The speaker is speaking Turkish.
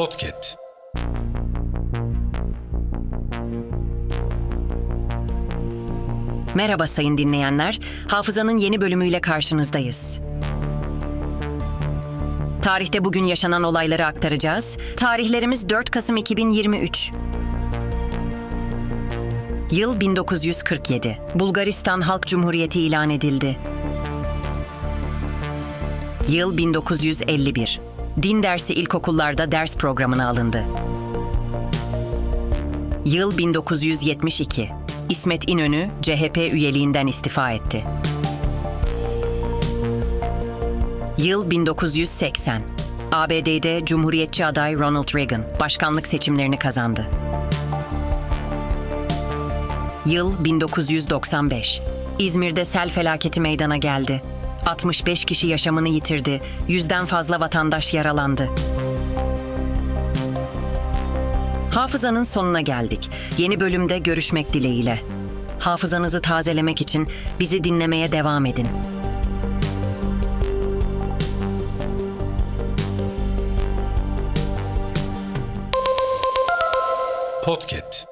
Podcast. Merhaba sayın dinleyenler. Hafızanın yeni bölümüyle karşınızdayız. Tarihte bugün yaşanan olayları aktaracağız. Tarihlerimiz 4 Kasım 2023. Yıl 1947. Bulgaristan Halk Cumhuriyeti ilan edildi. Yıl 1951. Din dersi ilkokullarda ders programına alındı. Yıl 1972. İsmet İnönü CHP üyeliğinden istifa etti. Yıl 1980. ABD'de Cumhuriyetçi aday Ronald Reagan başkanlık seçimlerini kazandı. Yıl 1995. İzmir'de sel felaketi meydana geldi. 65 kişi yaşamını yitirdi. Yüzden fazla vatandaş yaralandı. Hafızanın sonuna geldik. Yeni bölümde görüşmek dileğiyle. Hafızanızı tazelemek için bizi dinlemeye devam edin. Podcast.